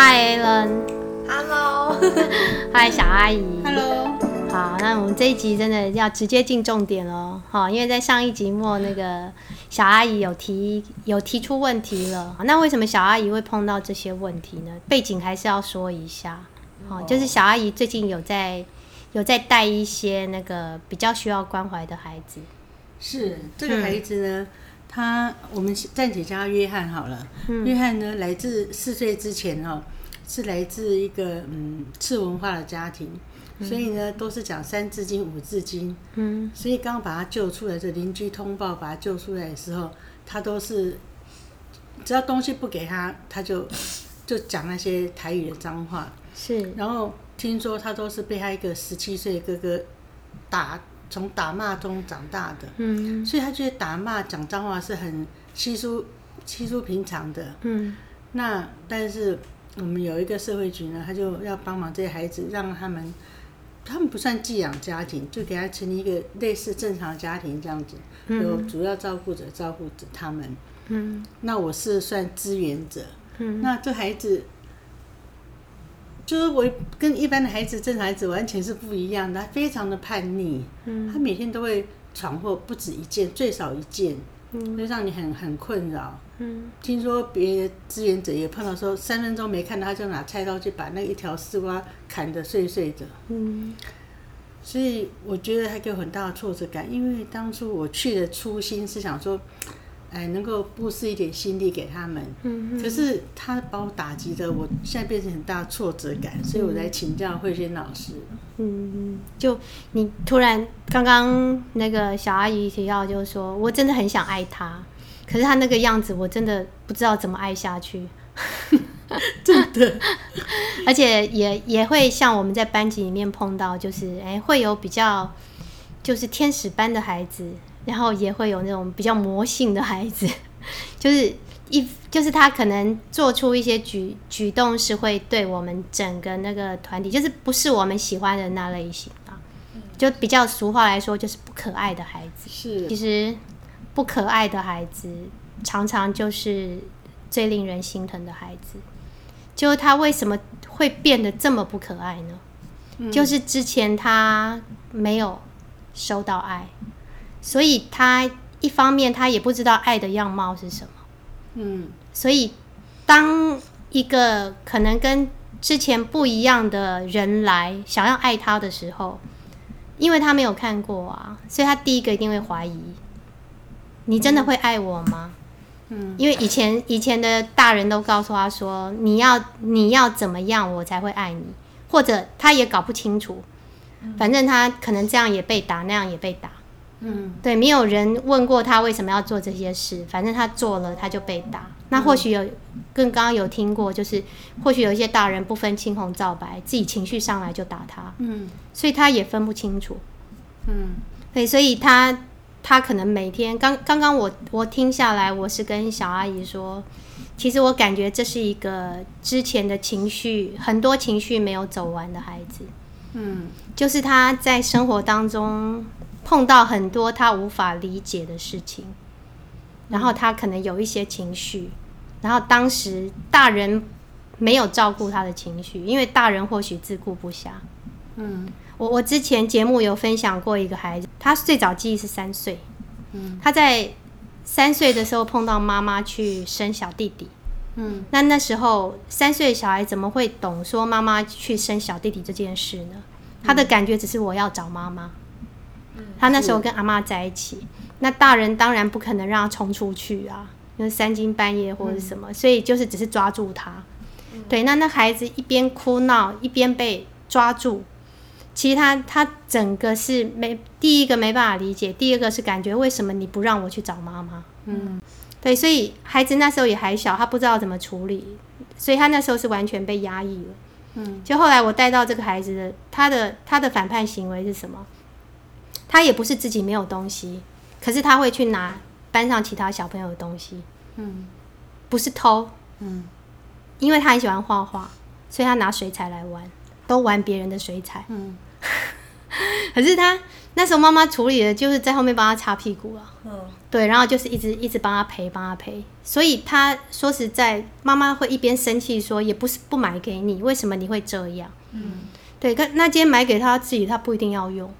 Hi Alan。Hello。Hi 小阿姨。Hello。好，那我们这一集真的要直接进重点喽。好，因为在上一集末那个小阿姨有提有提出问题了。那为什么小阿姨会碰到这些问题呢？背景还是要说一下。好，就是小阿姨最近有在有在带一些那个比较需要关怀的孩子。是这个孩子呢，嗯、他我们暂且叫他约翰好了。嗯、约翰呢，来自四岁之前哦，是来自一个嗯次文化的家庭，嗯、所以呢都是讲三字经、五字经。嗯，所以刚刚把他救出来，这邻居通报把他救出来的时候，他都是只要东西不给他，他就 就讲那些台语的脏话。是，然后听说他都是被他一个十七岁哥哥打。从打骂中长大的，嗯，所以他觉得打骂讲脏话是很稀疏、稀疏平常的，嗯。那但是我们有一个社会局呢，他就要帮忙这些孩子，让他们，他们不算寄养家庭，就给他成立一个类似正常家庭这样子，有主要照顾者照顾着他们，嗯。那我是算支援者，嗯。那这孩子。就是我跟一般的孩子，正常孩子完全是不一样的，他非常的叛逆，嗯，他每天都会闯祸不止一件，最少一件，嗯，会让你很很困扰，嗯，听说别的志愿者也碰到说三分钟没看到他就拿菜刀去把那一条丝瓜砍得碎碎的，嗯，所以我觉得他给我很大的挫折感，因为当初我去的初心是想说。哎，能够布施一点心力给他们，可是他把我打击的，我现在变成很大挫折感，所以我来请教慧娟老师。嗯嗯，就你突然刚刚那个小阿姨提到，就是说我真的很想爱他，可是他那个样子，我真的不知道怎么爱下去，真的，而且也也会像我们在班级里面碰到，就是哎，会有比较就是天使般的孩子。然后也会有那种比较魔性的孩子，就是一就是他可能做出一些举举动是会对我们整个那个团体，就是不是我们喜欢的那类型啊，就比较俗话来说就是不可爱的孩子。是，其实不可爱的孩子常常就是最令人心疼的孩子。就他为什么会变得这么不可爱呢？嗯，就是之前他没有收到爱。所以他一方面他也不知道爱的样貌是什么，嗯，所以当一个可能跟之前不一样的人来想要爱他的时候，因为他没有看过啊，所以他第一个一定会怀疑：你真的会爱我吗？嗯，因为以前以前的大人都告诉他说：你要你要怎么样我才会爱你，或者他也搞不清楚，反正他可能这样也被打，那样也被打。嗯，对，没有人问过他为什么要做这些事，反正他做了，他就被打。那或许有，跟刚刚有听过，就是或许有一些大人不分青红皂白，自己情绪上来就打他。嗯，所以他也分不清楚。嗯，对，所以他他可能每天刚刚刚我我听下来，我是跟小阿姨说，其实我感觉这是一个之前的情绪很多情绪没有走完的孩子。嗯，就是他在生活当中。碰到很多他无法理解的事情，然后他可能有一些情绪，然后当时大人没有照顾他的情绪，因为大人或许自顾不暇。嗯，我我之前节目有分享过一个孩子，他最早记忆是三岁，嗯，他在三岁的时候碰到妈妈去生小弟弟，嗯，那那时候三岁的小孩怎么会懂说妈妈去生小弟弟这件事呢？他的感觉只是我要找妈妈。他那时候跟阿妈在一起，那大人当然不可能让他冲出去啊，因为三更半夜或者什么，所以就是只是抓住他。对，那那孩子一边哭闹一边被抓住，其实他他整个是没第一个没办法理解，第二个是感觉为什么你不让我去找妈妈？嗯，对，所以孩子那时候也还小，他不知道怎么处理，所以他那时候是完全被压抑了。嗯，就后来我带到这个孩子的他的他的反叛行为是什么？他也不是自己没有东西，可是他会去拿班上其他小朋友的东西，嗯，不是偷，嗯，因为他很喜欢画画，所以他拿水彩来玩，都玩别人的水彩，嗯，可是他那时候妈妈处理的就是在后面帮他擦屁股啊，嗯，对，然后就是一直一直帮他赔，帮他赔。所以他说实在，妈妈会一边生气说，也不是不买给你，为什么你会这样？嗯，对，那那今天买给他自己，他不一定要用。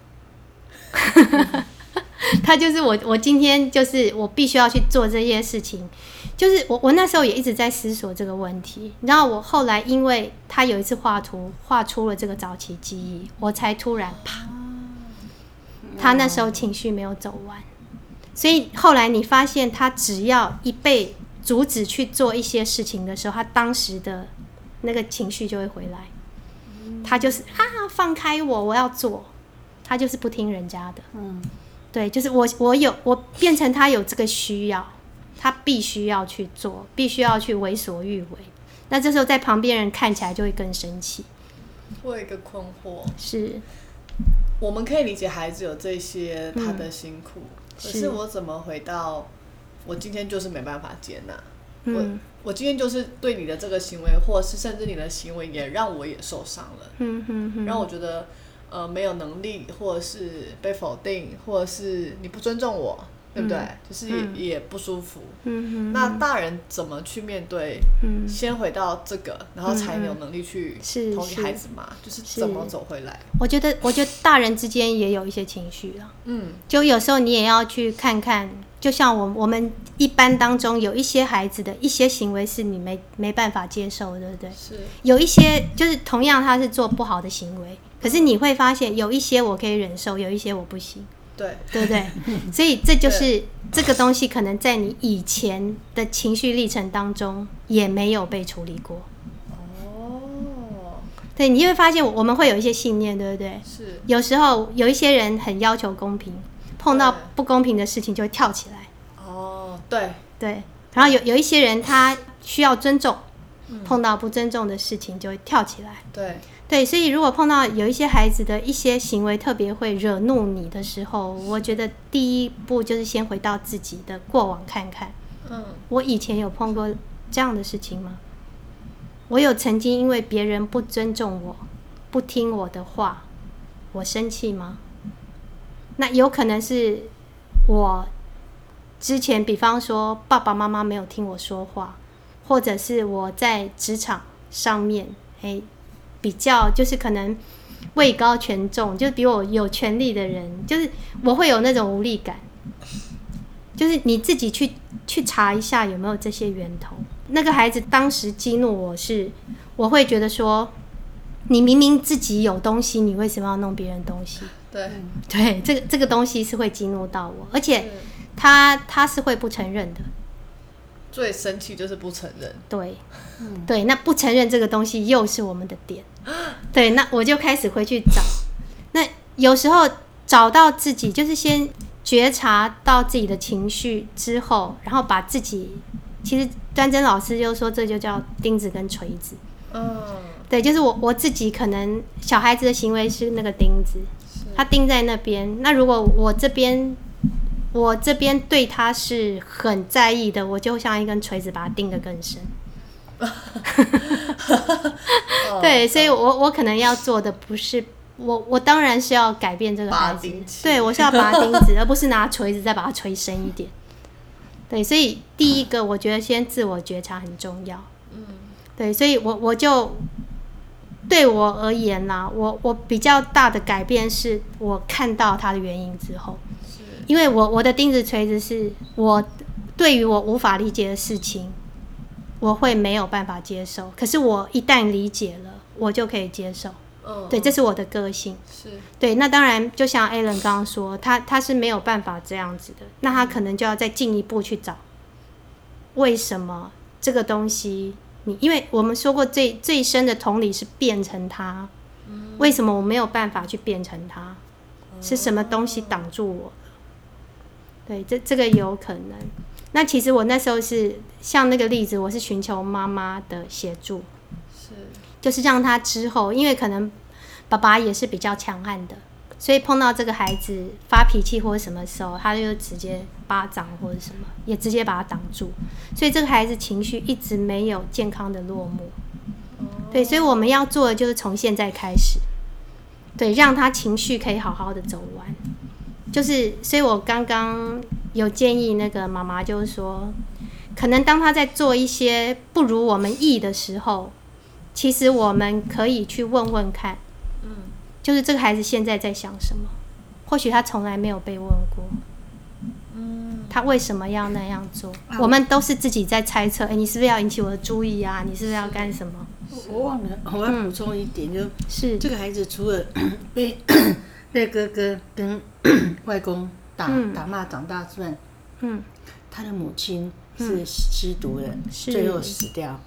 他就是我，我今天就是我必须要去做这些事情。就是我，我那时候也一直在思索这个问题。然后我后来，因为他有一次画图画出了这个早期记忆，我才突然啪，他那时候情绪没有走完。所以后来你发现，他只要一被阻止去做一些事情的时候，他当时的那个情绪就会回来。他就是啊，放开我，我要做。他就是不听人家的。嗯。对，就是我，我有我变成他有这个需要，他必须要去做，必须要去为所欲为。那这时候在旁边人看起来就会更生气。我有一个困惑，是我们可以理解孩子有这些他的辛苦，嗯、可是我怎么回到我今天就是没办法接纳？嗯、我我今天就是对你的这个行为，或是甚至你的行为也让我也受伤了。嗯哼哼，让我觉得。呃，没有能力，或者是被否定，或者是你不尊重我，对不对？嗯、就是也，嗯、也不舒服。嗯哼。那大人怎么去面对？嗯。先回到这个，然后才有能力去同理孩子嘛？是是就是怎么走回来？我觉得，我觉得大人之间也有一些情绪啊。嗯。就有时候你也要去看看，就像我我们一般当中有一些孩子的一些行为是你没没办法接受，对不对？是。有一些就是同样他是做不好的行为。可是你会发现，有一些我可以忍受，有一些我不行，对，对不对？所以这就是这个东西，可能在你以前的情绪历程当中也没有被处理过。哦，对，你会发现我们会有一些信念，对不对？是。有时候有一些人很要求公平，碰到不公平的事情就会跳起来。哦，对对。然后有有一些人他需要尊重，碰到不尊重的事情就会跳起来。对。对，所以如果碰到有一些孩子的一些行为特别会惹怒你的时候，我觉得第一步就是先回到自己的过往看看。嗯，我以前有碰过这样的事情吗？我有曾经因为别人不尊重我、不听我的话，我生气吗？那有可能是我之前，比方说爸爸妈妈没有听我说话，或者是我在职场上面，诶。比较就是可能位高权重，就是比我有权利的人，就是我会有那种无力感。就是你自己去去查一下有没有这些源头。那个孩子当时激怒我是，我会觉得说，你明明自己有东西，你为什么要弄别人东西？对对，这个这个东西是会激怒到我，而且他他是会不承认的。最生气就是不承认，对，对，那不承认这个东西又是我们的点，对，那我就开始回去找，那有时候找到自己，就是先觉察到自己的情绪之后，然后把自己，其实端真老师就说这就叫钉子跟锤子，嗯，对，就是我我自己可能小孩子的行为是那个钉子，他钉在那边，那如果我这边。我这边对他是很在意的，我就像一根锤子把它钉得更深。对，所以我我可能要做的不是我，我当然是要改变这个孩子。对，我是要拔钉子，而不是拿锤子再把它锤深一点。对，所以第一个我觉得先自我觉察很重要。嗯，对，所以我我就对我而言啦，我我比较大的改变是我看到他的原因之后。因为我我的钉子锤子是我对于我无法理解的事情，我会没有办法接受。可是我一旦理解了，我就可以接受。嗯，对，这是我的个性。是，对。那当然，就像 Alan 刚刚说，他他是没有办法这样子的。那他可能就要再进一步去找，为什么这个东西你？因为我们说过最最深的同理是变成他。为什么我没有办法去变成他？是什么东西挡住我？对，这这个有可能。那其实我那时候是像那个例子，我是寻求妈妈的协助，是，就是让他之后，因为可能爸爸也是比较强悍的，所以碰到这个孩子发脾气或者什么时候，他就直接巴掌或者什么，也直接把他挡住，所以这个孩子情绪一直没有健康的落幕。对，所以我们要做的就是从现在开始，对，让他情绪可以好好的走完。就是，所以我刚刚有建议那个妈妈，就是说，可能当他在做一些不如我们意的时候，其实我们可以去问问看，嗯，就是这个孩子现在在想什么？或许他从来没有被问过，嗯，他为什么要那样做？我们都是自己在猜测，哎，你是不是要引起我的注意啊？你是不是要干什么？我忘了，我要补充一点，就是这个孩子除了被。被哥哥跟 外公打、嗯、打骂长大之外，嗯，他的母亲是吸毒的，嗯、最后死掉。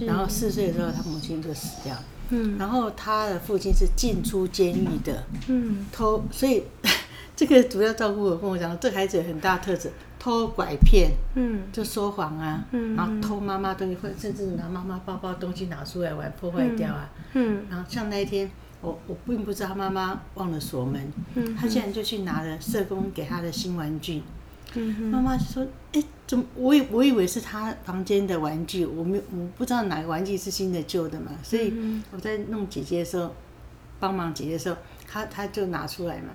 然后四岁的时候，他母亲就死掉。嗯，然后他的父亲是进出监狱的。嗯，偷，所以 这个主要照顾我跟我讲，这孩子有很大特质，偷拐骗，嗯，就说谎啊，嗯，然后偷妈妈东西，或甚至拿妈妈包包东西拿出来玩，破坏掉啊，嗯，然后像那一天。我我并不知道他妈妈忘了锁门，嗯、他竟然就去拿了社工给他的新玩具。妈妈就说：“哎、欸，怎么？我以我以为是他房间的玩具，我没我不知道哪个玩具是新的旧的嘛。所以我在弄姐姐的时候，帮忙姐姐的时候，他他就拿出来嘛。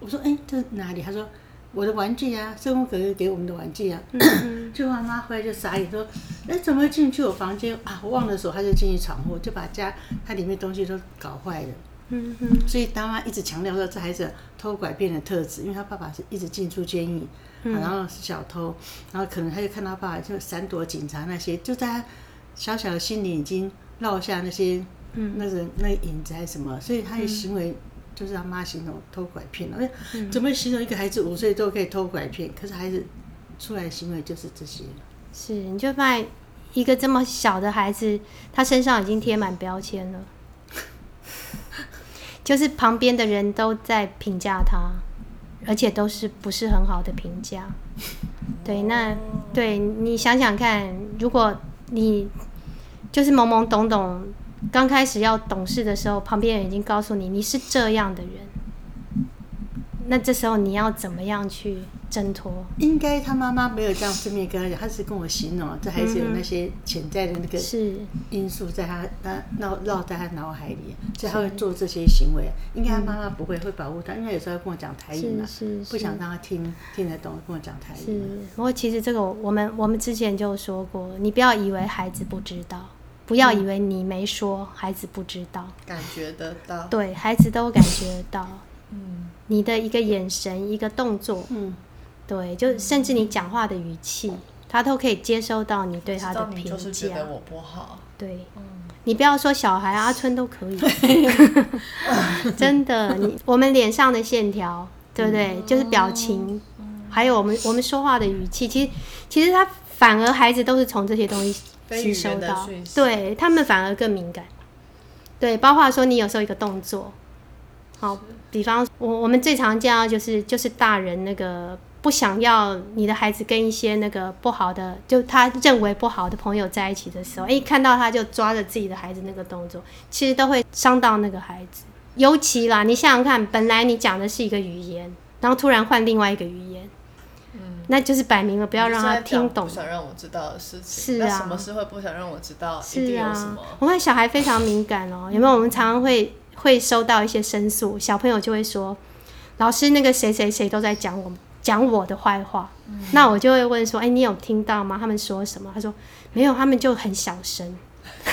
我说：哎、欸，这哪里？他说。”我的玩具啊，社工可以给我们的玩具啊。就妈妈回来就傻眼说：“哎、欸，怎么会进去我房间啊？我忘了锁，他就进去闯祸，就把家他里面东西都搞坏了。”嗯哼。所以妈妈一直强调说，这孩子偷拐骗的特质，因为他爸爸是一直进出监狱，然后是小偷，然后可能他就看他爸爸就闪躲警察那些，就在他小小的心里已经落下那些嗯那个那个影子还是什么，所以他的行为。就是他妈形容偷拐骗了，哎，怎么形容一个孩子五岁都可以偷拐骗？可是孩子出来的行为就是这些。是，你就发现一个这么小的孩子，他身上已经贴满标签了，就是旁边的人都在评价他，而且都是不是很好的评价。对，那对你想想看，如果你就是懵懵懂懂。刚开始要懂事的时候，旁边人已经告诉你你是这样的人，那这时候你要怎么样去挣脱？应该他妈妈没有这样正面跟他讲，他是跟我形容，这孩子有那些潜在的那个因素在他他绕绕在他脑海里，所以他会做这些行为。应该他妈妈不会会保护他，因为有时候跟我讲台语嘛，是不想让他听听得懂，跟我讲台语。是，不过其实这个我们我们之前就说过，你不要以为孩子不知道。不要以为你没说，嗯、孩子不知道，感觉得到。对，孩子都感觉得到。嗯，你的一个眼神，一个动作，嗯，对，就甚至你讲话的语气，他都可以接收到你对他的评价。你就是觉得我不好。对，嗯、你不要说小孩，阿春都可以。真的，你我们脸上的线条，对不对？嗯、就是表情，嗯、还有我们我们说话的语气，其实其实他反而孩子都是从这些东西。吸收到，对他们反而更敏感。对，包括说你有时候一个动作，好，比方我我们最常见到就是就是大人那个不想要你的孩子跟一些那个不好的，就他认为不好的朋友在一起的时候，一看到他就抓着自己的孩子那个动作，其实都会伤到那个孩子。尤其啦，你想想看，本来你讲的是一个语言，然后突然换另外一个语言。那就是摆明了不要让他听懂，不想让我知道的事情。是啊，什么事会不想让我知道？是啊？我看小孩非常敏感哦，有没有？我们常常会会收到一些申诉，小朋友就会说：“老师，那个谁谁谁都在讲我讲我的坏话。嗯”那我就会问说：“哎、欸，你有听到吗？他们说什么？”他说：“没有，他们就很小声，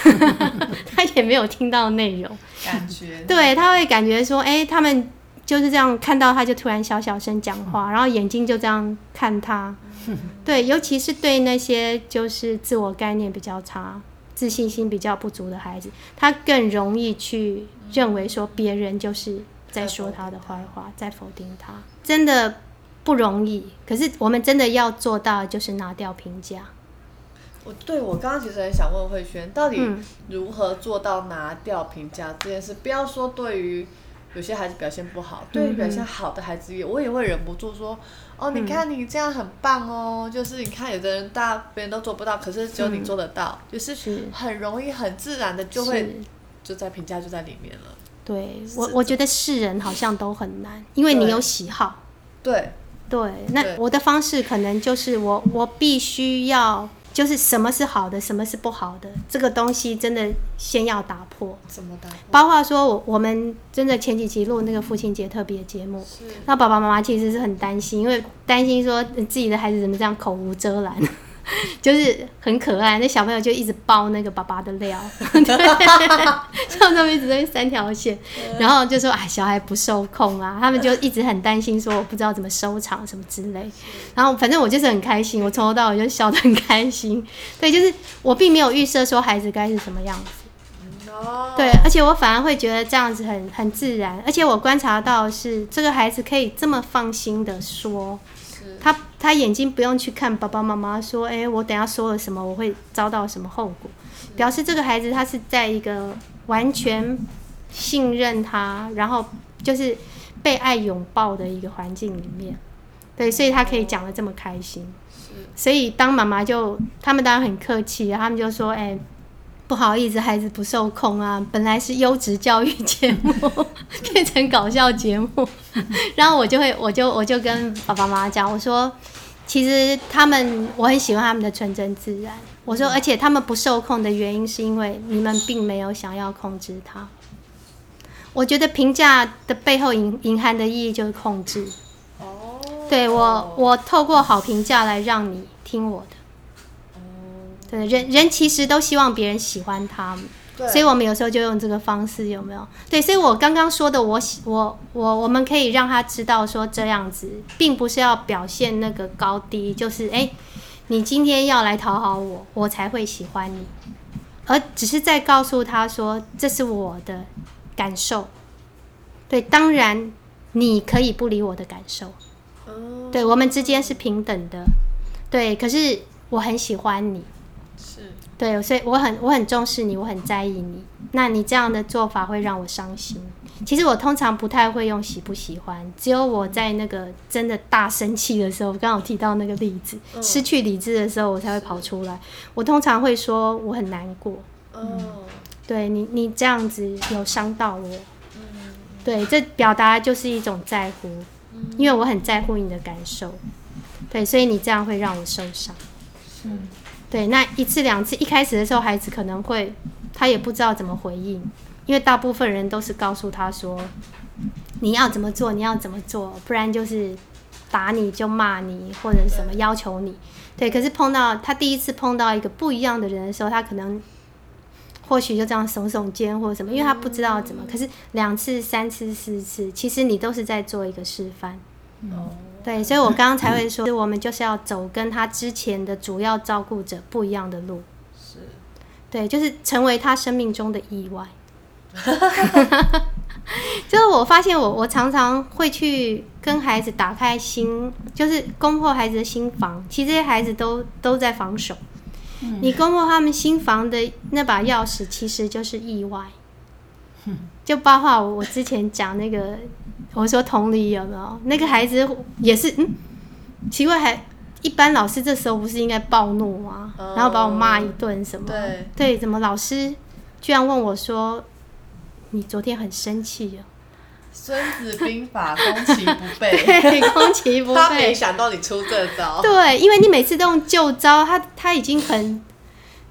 他也没有听到内容。”感觉对，他会感觉说：“哎、欸，他们。”就是这样，看到他就突然小小声讲话，然后眼睛就这样看他。对，尤其是对那些就是自我概念比较差、自信心比较不足的孩子，他更容易去认为说别人就是在说他的坏话，在否定他。真的不容易，可是我们真的要做到，就是拿掉评价。我对我刚刚其实很想问慧轩，到底如何做到拿掉评价这件事？不要说对于。有些孩子表现不好，对于表现好的孩子也，我也会忍不住说：“哦，你看你这样很棒哦。”就是你看有的人大别人都做不到，可是只有你做得到，就是很容易、很自然的就会就在评价就在里面了。对我，我觉得是人好像都很难，因为你有喜好。对。对，那我的方式可能就是我我必须要就是什么是好的，什么是不好的，这个东西真的先要打破。怎么打破？包括说，我我们真的前几期录那个父亲节特别节目，那爸爸妈妈其实是很担心，因为担心说自己的孩子怎么这样口无遮拦。就是很可爱，那小朋友就一直包那个爸爸的料，对，上面一直在三条线，然后就说哎，小孩不受控啊，他们就一直很担心，说我不知道怎么收场什么之类，然后反正我就是很开心，我从头到尾就笑得很开心，对，就是我并没有预设说孩子该是什么样子，对，而且我反而会觉得这样子很很自然，而且我观察到是这个孩子可以这么放心的说。他他眼睛不用去看爸爸妈妈说，哎、欸，我等下说了什么，我会遭到什么后果，表示这个孩子他是在一个完全信任他，然后就是被爱拥抱的一个环境里面，对，所以他可以讲的这么开心。所以当妈妈就他们当然很客气，他们就说，哎、欸。不好意思，孩子不受控啊！本来是优质教育节目，变成搞笑节目。然后我就会，我就我就跟爸爸妈妈讲，我说，其实他们，我很喜欢他们的纯真自然。我说，而且他们不受控的原因，是因为你们并没有想要控制他。我觉得评价的背后隐隐含的意义就是控制。哦，对我，我透过好评价来让你听我的。对，人人其实都希望别人喜欢他们，所以我们有时候就用这个方式，有没有？对，所以我刚刚说的我，我我我我们可以让他知道说这样子，并不是要表现那个高低，就是哎，你今天要来讨好我，我才会喜欢你，而只是在告诉他说，这是我的感受。对，当然你可以不理我的感受，对，我们之间是平等的，对，可是我很喜欢你。对，所以我很我很重视你，我很在意你。那你这样的做法会让我伤心。其实我通常不太会用喜不喜欢，只有我在那个真的大生气的时候，刚好提到那个例子，失去理智的时候，我才会跑出来。我通常会说我很难过。嗯，对你你这样子有伤到我。嗯对，这表达就是一种在乎，因为我很在乎你的感受。对，所以你这样会让我受伤。嗯。对，那一次两次，一开始的时候，孩子可能会，他也不知道怎么回应，因为大部分人都是告诉他说，你要怎么做，你要怎么做，不然就是打你就骂你或者什么要求你。对，可是碰到他第一次碰到一个不一样的人的时候，他可能或许就这样耸耸肩或者什么，因为他不知道怎么。可是两次、三次、四次，其实你都是在做一个示范。哦。对，所以我刚刚才会说，我们就是要走跟他之前的主要照顾者不一样的路。是，对，就是成为他生命中的意外。就是我发现我，我我常常会去跟孩子打开心，就是攻破孩子的心房。其实这些孩子都都在防守。你攻破他们心房的那把钥匙，其实就是意外。就包括我我之前讲那个。我说同理有没有？那个孩子也是，嗯，奇怪，还一般老师这时候不是应该暴怒吗？然后把我骂一顿什么？对对，怎么老师居然问我说：“你昨天很生气啊？”孙子兵法攻其不备，对，攻其不备。他没想到你出这招。对，因为你每次都用旧招，他他已经很，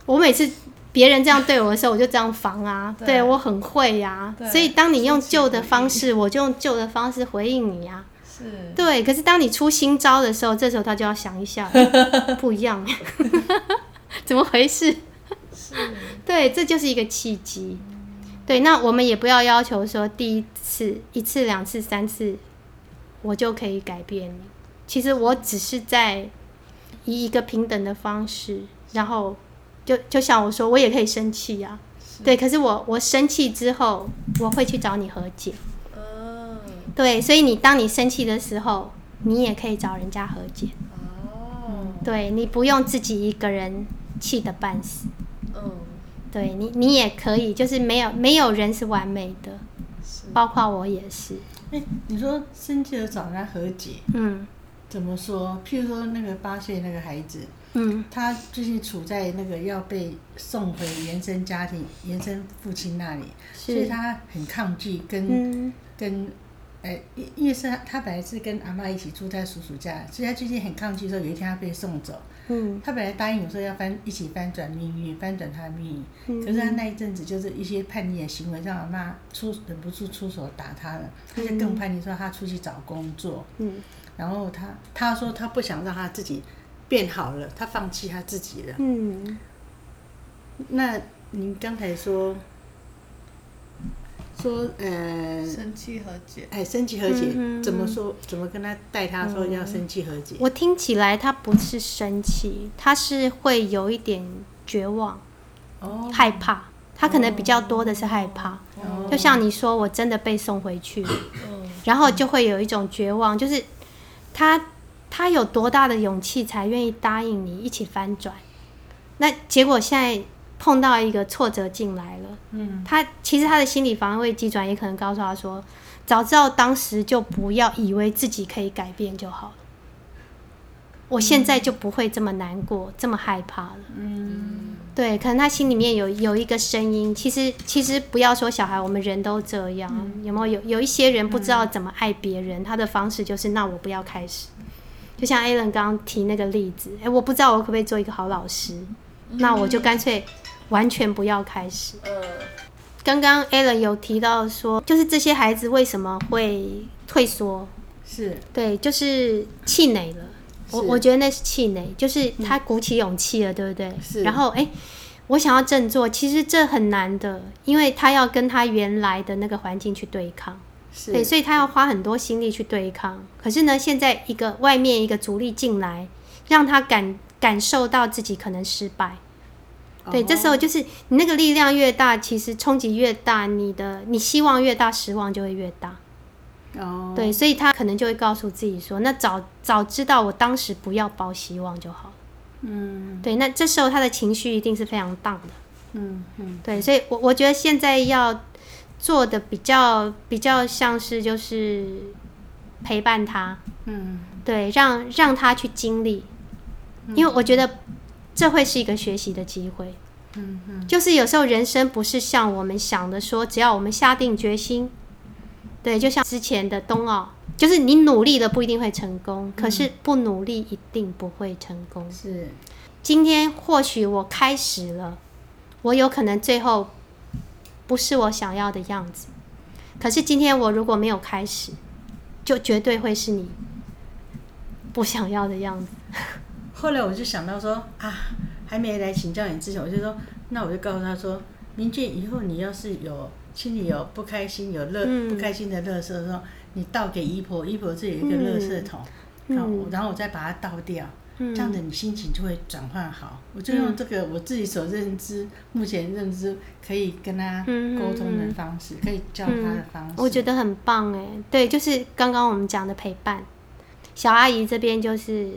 我每次。别人这样对我的时候，我就这样防啊，对，对我很会呀、啊。所以当你用旧的方式，我就用旧的方式回应你呀、啊。是，对。可是当你出新招的时候，这时候他就要想一下，不一样，怎么回事？是，对，这就是一个契机。对，那我们也不要要求说第一次、一次、两次、三次，我就可以改变你。其实我只是在以一个平等的方式，然后。就就像我说，我也可以生气呀、啊，对。可是我我生气之后，我会去找你和解。哦，对。所以你当你生气的时候，你也可以找人家和解。哦，对，你不用自己一个人气得半死。嗯，对你你也可以，就是没有没有人是完美的，包括我也是。欸，你说生气了找人家和解，嗯，怎么说？譬如说那个八岁那个孩子。嗯，他最近处在那个要被送回原生家庭、原生父亲那里，所以他很抗拒跟、嗯、跟哎，因因为是他，他本来是跟阿妈一起住在叔叔家，所以他最近很抗拒说有一天他被送走。嗯，他本来答应我说要翻一起翻转命运，翻转他的命运。可是他那一阵子就是一些叛逆的行为，让阿妈出忍不住出手打他了，他就更叛逆，说他出去找工作。嗯，然后他他说他不想让他自己变好了，他放弃他自己了。嗯，那您刚才说。说呃，生气和解，哎，生气和解，嗯、怎么说？怎么跟他带他说要生气和解？我听起来他不是生气，他是会有一点绝望，哦，害怕。他可能比较多的是害怕，哦、就像你说，我真的被送回去，哦、然后就会有一种绝望，就是他他有多大的勇气才愿意答应你一起翻转？那结果现在。碰到一个挫折进来了，嗯，他其实他的心理防卫机转也可能告诉他说，早知道当时就不要以为自己可以改变就好了，我现在就不会这么难过，这么害怕了，嗯，对，可能他心里面有有一个声音，其实其实不要说小孩，我们人都这样，有没有？有有一些人不知道怎么爱别人，他的方式就是那我不要开始，就像 Alan 刚刚提那个例子，哎，我不知道我可不可以做一个好老师，那我就干脆。完全不要开始。呃，刚刚 Alan 有提到说，就是这些孩子为什么会退缩？是对，就是气馁了。我我觉得那是气馁，就是他鼓起勇气了，对不对？是。然后，哎，我想要振作，其实这很难的，因为他要跟他原来的那个环境去对抗。是。对，所以他要花很多心力去对抗。可是呢，现在一个外面一个阻力进来，让他感感受到自己可能失败。对，这时候就是你那个力量越大，其实冲击越大，你的你希望越大，失望就会越大。哦，对，所以他可能就会告诉自己说：“那早早知道，我当时不要抱希望就好了。”嗯，对，那这时候他的情绪一定是非常 down 的。嗯嗯，对，所以我我觉得现在要做的比较比较像是就是陪伴他。嗯，对，让让他去经历，因为我觉得。这会是一个学习的机会，嗯嗯，就是有时候人生不是像我们想的说，只要我们下定决心，对，就像之前的冬奥，就是你努力了不一定会成功，可是不努力一定不会成功。是，今天或许我开始了，我有可能最后不是我想要的样子，可是今天我如果没有开始，就绝对会是你不想要的样子。后来我就想到说啊，还没来请教你之前，我就说，那我就告诉他说，明俊，以后你要是有心里有不开心、有乐、嗯、不开心的乐色的时候，你倒给姨婆，姨婆这有一个乐色桶，嗯、然后然后我再把它倒掉，嗯、这样子你心情就会转换好。我就用这个我自己所认知、目前认知可以跟他沟通的方式，可以教他的方式，我觉得很棒哎。对，就是刚刚我们讲的陪伴，小阿姨这边就是。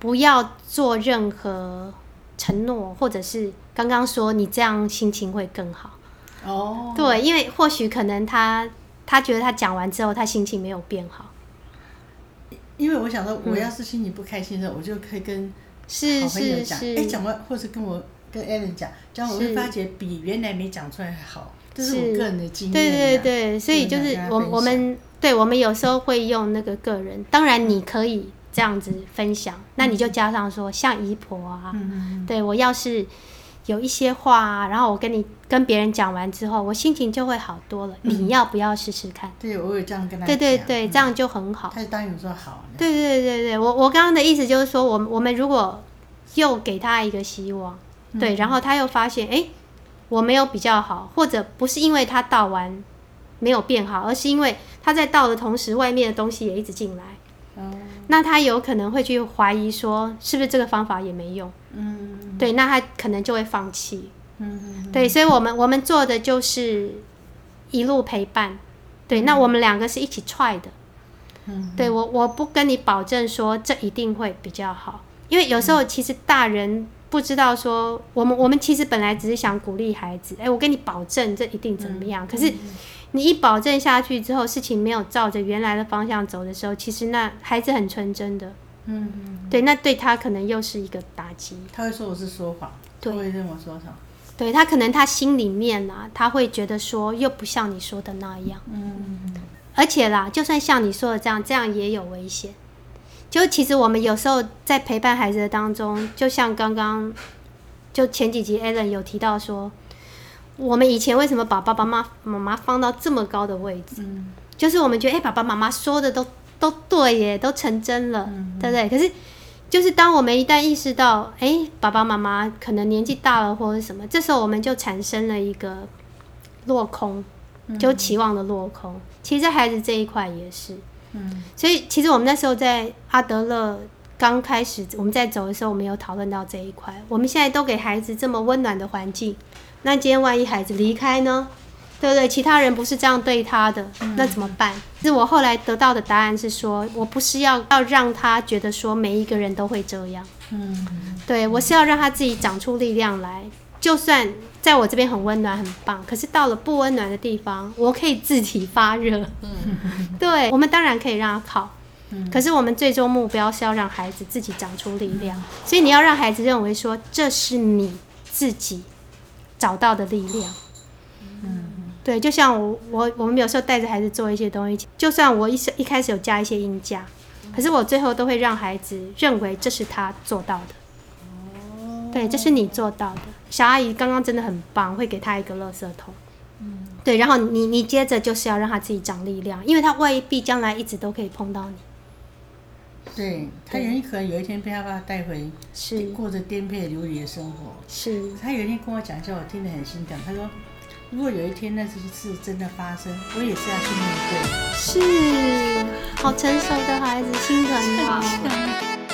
不要做任何承诺，或者是刚刚说你这样心情会更好。哦，对，因为或许可能他他觉得他讲完之后，他心情没有变好。因为我想说，我要是心情不开心的时候，我就可以跟好朋友讲，哎，讲完或者跟我跟 Alan 讲，这样我会发觉比原来没讲出来还好。这是我个人的经验。对对对，所以就是我我们对我们有时候会用那个个人，当然你可以。这样子分享，那你就加上说像姨婆啊，嗯、对我要是有一些话啊，然后我跟你跟别人讲完之后，我心情就会好多了。嗯、你要不要试试看？对，我有这样跟他讲。对对对，这样就很好。他就答应说好。对对对对，我我刚刚的意思就是说，我我们如果又给他一个希望，嗯、对，然后他又发现，哎，我没有比较好，或者不是因为他倒完没有变好，而是因为他在倒的同时，外面的东西也一直进来。那他有可能会去怀疑说，是不是这个方法也没用？嗯，对，那他可能就会放弃。嗯，对，所以我们我们做的就是一路陪伴。对，那我们两个是一起 try 的。嗯，对，我我不跟你保证说这一定会比较好，因为有时候其实大人不知道说，我们我们其实本来只是想鼓励孩子，哎，我跟你保证这一定怎么样，可是。你一保证下去之后，事情没有照着原来的方向走的时候，其实那孩子很纯真的，嗯，对，那对他可能又是一个打击。他会说我是说谎，对，他会认我说谎。对，他可能他心里面啊，他会觉得说又不像你说的那样，嗯而且啦，就算像你说的这样，这样也有危险。就其实我们有时候在陪伴孩子的当中，就像刚刚就前几集 Alan 有提到说，我们以前为什么把爸爸妈妈妈放到这么高的位置？嗯，就是我们觉得，哎、欸，爸爸妈妈说的都都对耶，都成真了，对不对？可是，就是当我们一旦意识到，哎、欸，爸爸妈妈可能年纪大了或者什么，这时候我们就产生了一个落空，就期望的落空。嗯、其实，在孩子这一块也是。嗯，所以其实我们那时候在阿德勒刚开始我们在走的时候，我们有讨论到这一块。我们现在都给孩子这么温暖的环境，那今天万一孩子离开呢？对不对？其他人不是这样对他的，那怎么办？其实我后来得到的答案是说，我不是要要让他觉得说每一个人都会这样。嗯，对，我是要让他自己长出力量来，就算。在我这边很温暖，很棒。可是到了不温暖的地方，我可以自体发热。嗯，对，我们当然可以让他靠。嗯，可是我们最终目标是要让孩子自己长出力量。所以你要让孩子认为说，这是你自己找到的力量。嗯，对，就像我我我们有时候带着孩子做一些东西，就算我一一开始有加一些音架，可是我最后都会让孩子认为这是他做到的。对，这是你做到的。小阿姨刚刚真的很棒，会给他一个垃圾桶。嗯，对，然后你你接着就是要让他自己长力量，因为他未必将来一直都可以碰到你。对，他有可能有一天被他爸爸带回，是过着颠沛流离的生活。是，他有一天跟我讲一下，我听得很心疼。他说，如果有一天那些事真的发生，我也是要去面对。是，好成熟的孩子，心疼他。